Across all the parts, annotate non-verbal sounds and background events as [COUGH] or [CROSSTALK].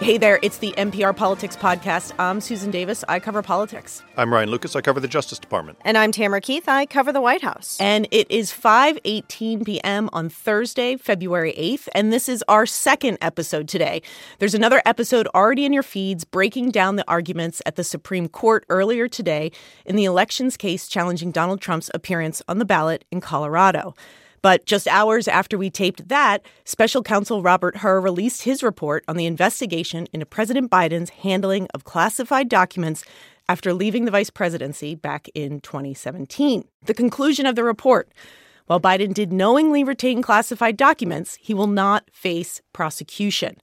Hey there, it's the NPR Politics Podcast. I'm Susan Davis. I cover politics. I'm Ryan Lucas. I cover the Justice Department. And I'm Tamara Keith. I cover the White House. And it is 5:18 p.m. on Thursday, February 8th, and this is our second episode today. There's another episode already in your feeds breaking down the arguments at the Supreme Court earlier today in the elections case challenging Donald Trump's appearance on the ballot in Colorado. But just hours after we taped that, special counsel Robert Hur released his report on the investigation into President Biden's handling of classified documents after leaving the vice presidency back in 2017. The conclusion of the report while Biden did knowingly retain classified documents, he will not face prosecution.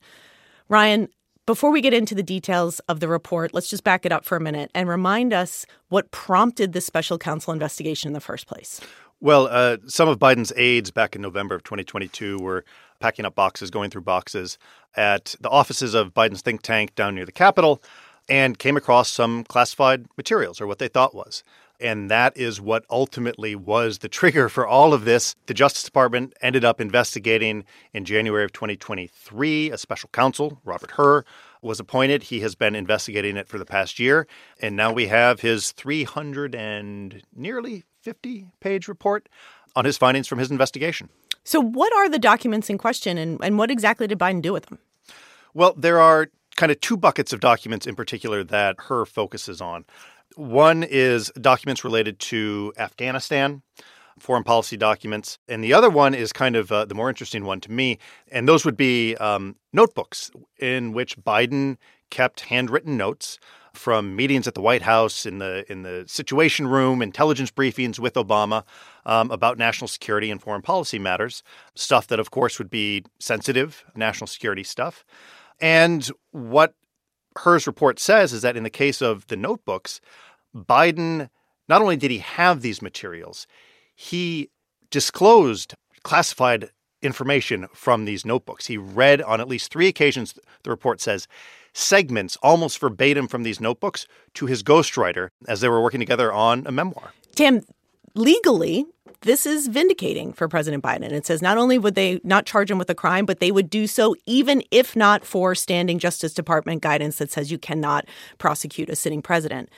Ryan, before we get into the details of the report, let's just back it up for a minute and remind us what prompted the special counsel investigation in the first place. Well, uh, some of Biden's aides back in November of 2022 were packing up boxes, going through boxes at the offices of Biden's think tank down near the Capitol and came across some classified materials or what they thought was. And that is what ultimately was the trigger for all of this. The Justice Department ended up investigating in January of 2023. A special counsel, Robert Hur, was appointed. He has been investigating it for the past year. And now we have his 300 and nearly 50 page report on his findings from his investigation. So, what are the documents in question and, and what exactly did Biden do with them? Well, there are kind of two buckets of documents in particular that Hur focuses on. One is documents related to Afghanistan, foreign policy documents. And the other one is kind of uh, the more interesting one to me. And those would be um, notebooks in which Biden kept handwritten notes from meetings at the White House, in the in the Situation Room, intelligence briefings with Obama um, about national security and foreign policy matters, stuff that, of course, would be sensitive national security stuff. And what Hur's report says is that in the case of the notebooks, Biden not only did he have these materials, he disclosed classified information from these notebooks. He read on at least three occasions, the report says, segments almost verbatim from these notebooks to his ghostwriter as they were working together on a memoir. Tam, legally, this is vindicating for President Biden. It says not only would they not charge him with a crime, but they would do so even if not for standing Justice Department guidance that says you cannot prosecute a sitting president.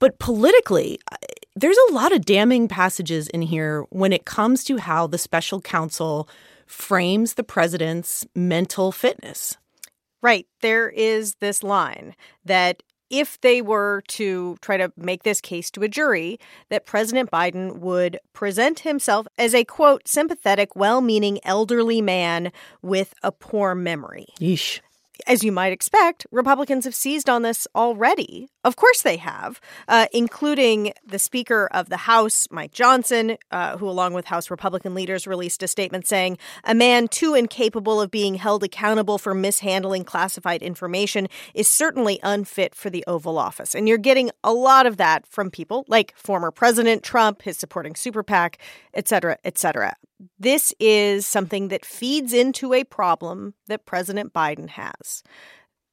But politically, uh, there's a lot of damning passages in here when it comes to how the special counsel frames the president's mental fitness. Right. There is this line that if they were to try to make this case to a jury, that President Biden would present himself as a quote, sympathetic, well meaning elderly man with a poor memory. Yeesh as you might expect, Republicans have seized on this already. Of course they have, uh, including the Speaker of the House, Mike Johnson, uh, who, along with House Republican leaders, released a statement saying, A man too incapable of being held accountable for mishandling classified information is certainly unfit for the Oval Office. And you're getting a lot of that from people like former President Trump, his supporting super PAC, et cetera, et cetera. This is something that feeds into a problem that President Biden has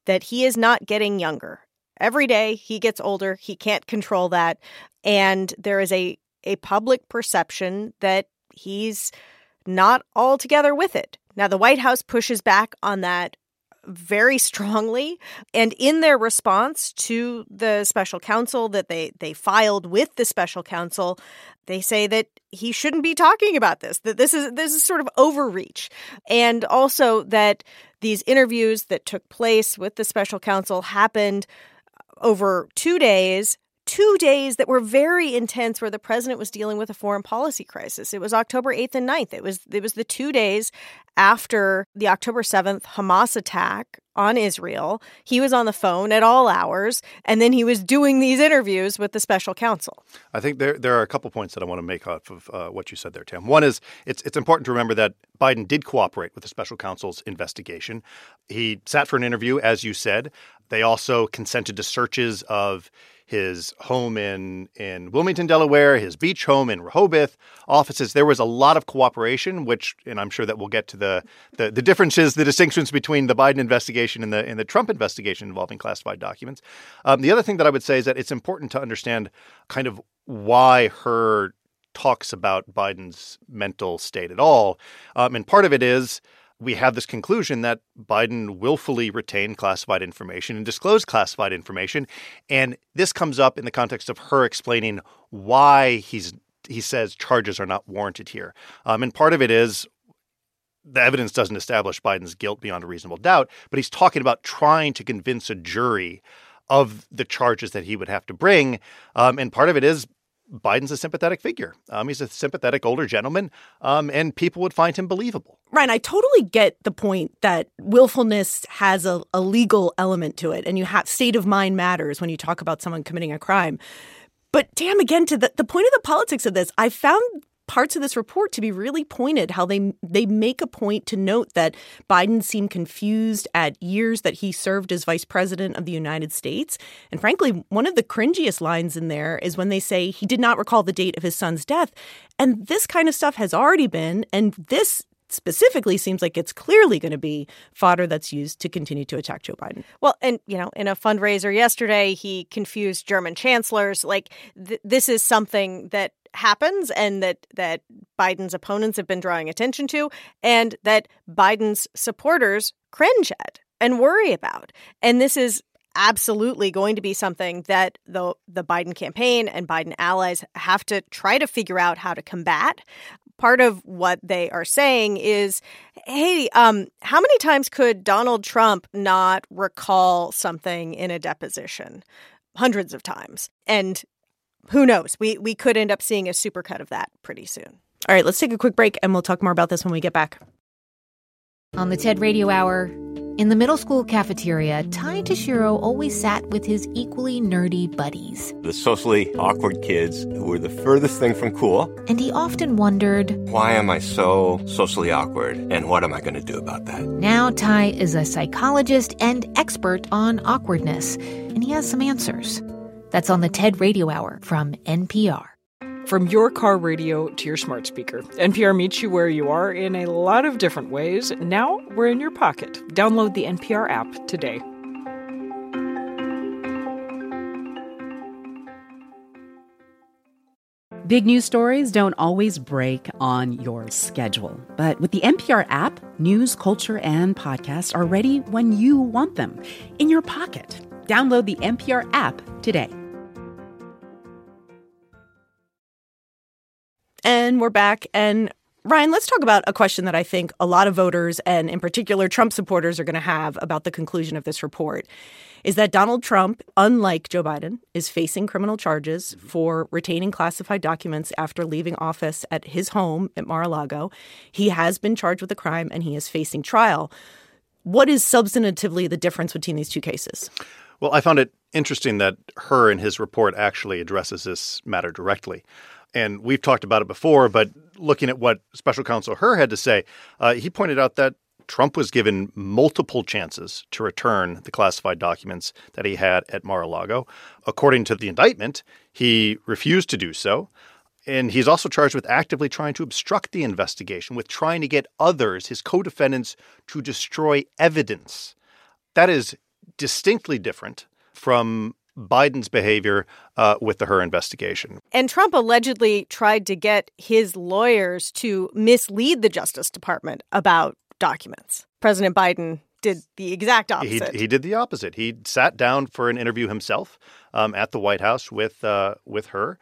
that he is not getting younger. Every day he gets older, he can't control that. And there is a, a public perception that he's not altogether with it. Now, the White House pushes back on that very strongly. And in their response to the special counsel that they, they filed with the special counsel, they say that he shouldn't be talking about this, that this is this is sort of overreach. And also that these interviews that took place with the special counsel happened over two days two days that were very intense where the president was dealing with a foreign policy crisis. It was October 8th and 9th. It was it was the two days after the October 7th Hamas attack on Israel. He was on the phone at all hours, and then he was doing these interviews with the special counsel. I think there there are a couple points that I want to make off of uh, what you said there, Tam. One is it's it's important to remember that Biden did cooperate with the special counsel's investigation. He sat for an interview, as you said. They also consented to searches of his home in, in Wilmington, Delaware, his beach home in Rehoboth, offices. There was a lot of cooperation, which, and I'm sure that we'll get to the, the, the differences, the distinctions between the Biden investigation and the, and the Trump investigation involving classified documents. Um, the other thing that I would say is that it's important to understand kind of why Hur talks about Biden's mental state at all. Um, and part of it is we have this conclusion that Biden willfully retained classified information and disclosed classified information. And this comes up in the context of Hur explaining why he's he says charges are not warranted here. Um, and part of it is the evidence doesn't establish Biden's guilt beyond a reasonable doubt, but he's talking about trying to convince a jury of the charges that he would have to bring. Um, and part of it is Biden's a sympathetic figure. Um, he's a sympathetic older gentleman, um, and people would find him believable. Ryan, I totally get the point that willfulness has a, a legal element to it, and you have state of mind matters when you talk about someone committing a crime. But damn, again, to the, the point of the politics of this, I found parts of this report to be really pointed how they they make a point to note that Biden seemed confused at years that he served as vice president of the United States and frankly one of the cringiest lines in there is when they say he did not recall the date of his son's death and this kind of stuff has already been and this specifically seems like it's clearly going to be fodder that's used to continue to attack Joe Biden. Well, and you know, in a fundraiser yesterday, he confused German chancellors. Like th- this is something that happens and that that Biden's opponents have been drawing attention to and that Biden's supporters cringe at and worry about. And this is absolutely going to be something that the the Biden campaign and Biden allies have to try to figure out how to combat. Part of what they are saying is, hey, um, how many times could Donald Trump not recall something in a deposition? Hundreds of times. And who knows? We we could end up seeing a supercut of that pretty soon. All right, let's take a quick break and we'll talk more about this when we get back. On the TED Radio Hour, in the middle school cafeteria, Ty Tashiro always sat with his equally nerdy buddies. The socially awkward kids who were the furthest thing from cool. And he often wondered, Why am I so socially awkward? And what am I going to do about that? Now, Ty is a psychologist and expert on awkwardness, and he has some answers. That's on the TED Radio Hour from NPR. From your car radio to your smart speaker, NPR meets you where you are in a lot of different ways. Now we're in your pocket. Download the NPR app today. Big news stories don't always break on your schedule. But with the NPR app, news, culture, and podcasts are ready when you want them in your pocket. Download the NPR app today. And we're back. And Ryan, let's talk about a question that I think a lot of voters and in particular Trump supporters are going to have about the conclusion of this report is that Donald Trump, unlike Joe Biden, is facing criminal charges mm-hmm. for retaining classified documents after leaving office at his home at Mar-a-Lago. He has been charged with a crime and he is facing trial. What is substantively the difference between these two cases? Well, I found it interesting that Hur in his report actually addresses this matter directly. And we've talked about it before, but looking at what special counsel Hur had to say, uh, he pointed out that Trump was given multiple chances to return the classified documents that he had at Mar a Lago. According to the indictment, he refused to do so. And he's also charged with actively trying to obstruct the investigation, with trying to get others, his co defendants, to destroy evidence. That is distinctly different from Biden's behavior uh, with the Hur investigation. And Trump allegedly tried to get his lawyers to mislead the Justice Department about documents. President Biden did the exact opposite. He, he did the opposite. He sat down for an interview himself um, at the White House with uh, with Hur.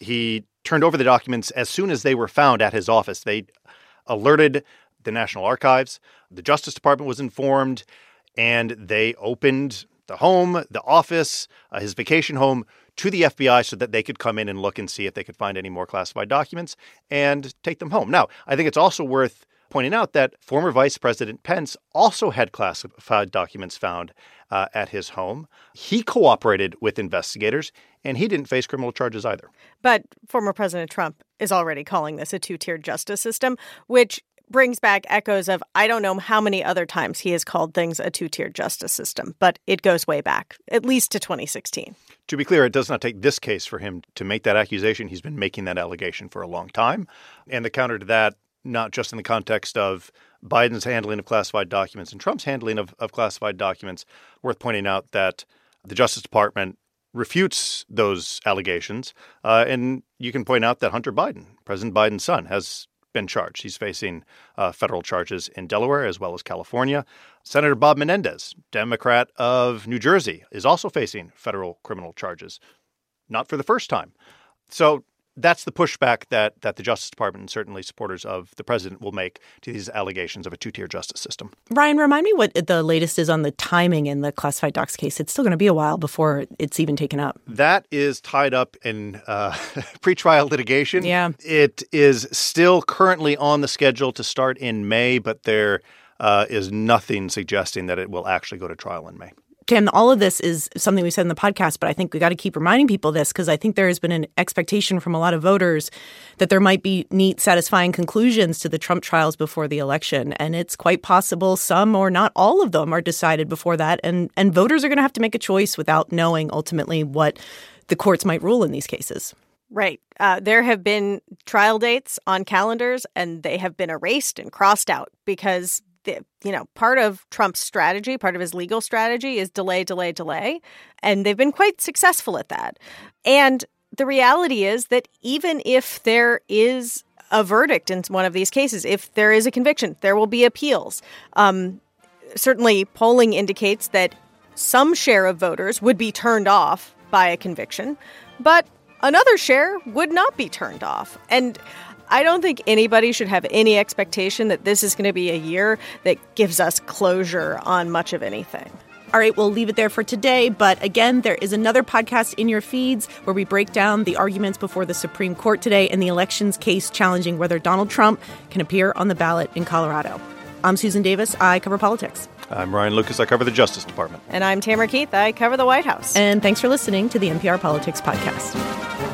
He turned over the documents as soon as they were found at his office. They alerted the National Archives. The Justice Department was informed, and they opened the home, the office, uh, his vacation home to the FBI so that they could come in and look and see if they could find any more classified documents and take them home. Now, I think it's also worth pointing out that former Vice President Pence also had classified documents found uh, at his home. He cooperated with investigators and he didn't face criminal charges either. But former President Trump is already calling this a two tiered justice system, which brings back echoes of I don't know how many other times he has called things a two tiered justice system, but it goes way back, at least to 2016. To be clear, it does not take this case for him to make that accusation. He's been making that allegation for a long time. And the counter to that, not just in the context of Biden's handling of classified documents and Trump's handling of, of classified documents, worth pointing out that the Justice Department refutes those allegations. Uh, and you can point out that Hunter Biden, President Biden's son, has been charged. He's facing uh, federal charges in Delaware as well as California. Senator Bob Menendez, Democrat of New Jersey, is also facing federal criminal charges, not for the first time. So that's the pushback that that the Justice Department and certainly supporters of the president will make to these allegations of a two-tier justice system. Ryan, remind me what the latest is on the timing in the classified docs case. It's still going to be a while before it's even taken up. That is tied up in uh, [LAUGHS] pretrial litigation. Yeah, it is still currently on the schedule to start in May, but there uh, is nothing suggesting that it will actually go to trial in May. Tam, all of this is something we said in the podcast, but I think we got to keep reminding people this because I think there has been an expectation from a lot of voters that there might be neat, satisfying conclusions to the Trump trials before the election. And it's quite possible some or not all of them are decided before that. And, and voters are going to have to make a choice without knowing ultimately what the courts might rule in these cases. Right. Uh, there have been trial dates on calendars and they have been erased and crossed out because the, you know, part of Trump's strategy, part of his legal strategy is delay, delay, delay. And they've been quite successful at that. And the reality is that even if there is a verdict in one of these cases, if there is a conviction, there will be appeals. Um, certainly, polling indicates that some share of voters would be turned off by a conviction, but another share would not be turned off. And I don't think anybody should have any expectation that this is going to be a year that gives us closure on much of anything. All right, we'll leave it there for today. But again, there is another podcast in your feeds where we break down the arguments before the Supreme Court today in the elections case challenging whether Donald Trump can appear on the ballot in Colorado. I'm Susan Davis. I cover politics. I'm Ryan Lucas. I cover the Justice Department. And I'm Tamara Keith. I cover the White House. And thanks for listening to the NPR Politics Podcast.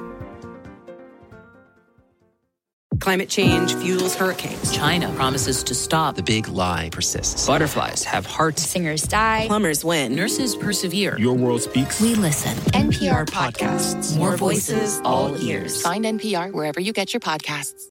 Climate change fuels hurricanes. China promises to stop. The big lie persists. Butterflies have hearts. Singers die. Plumbers win. Nurses persevere. Your world speaks. We listen. NPR podcasts. More voices, all ears. Find NPR wherever you get your podcasts.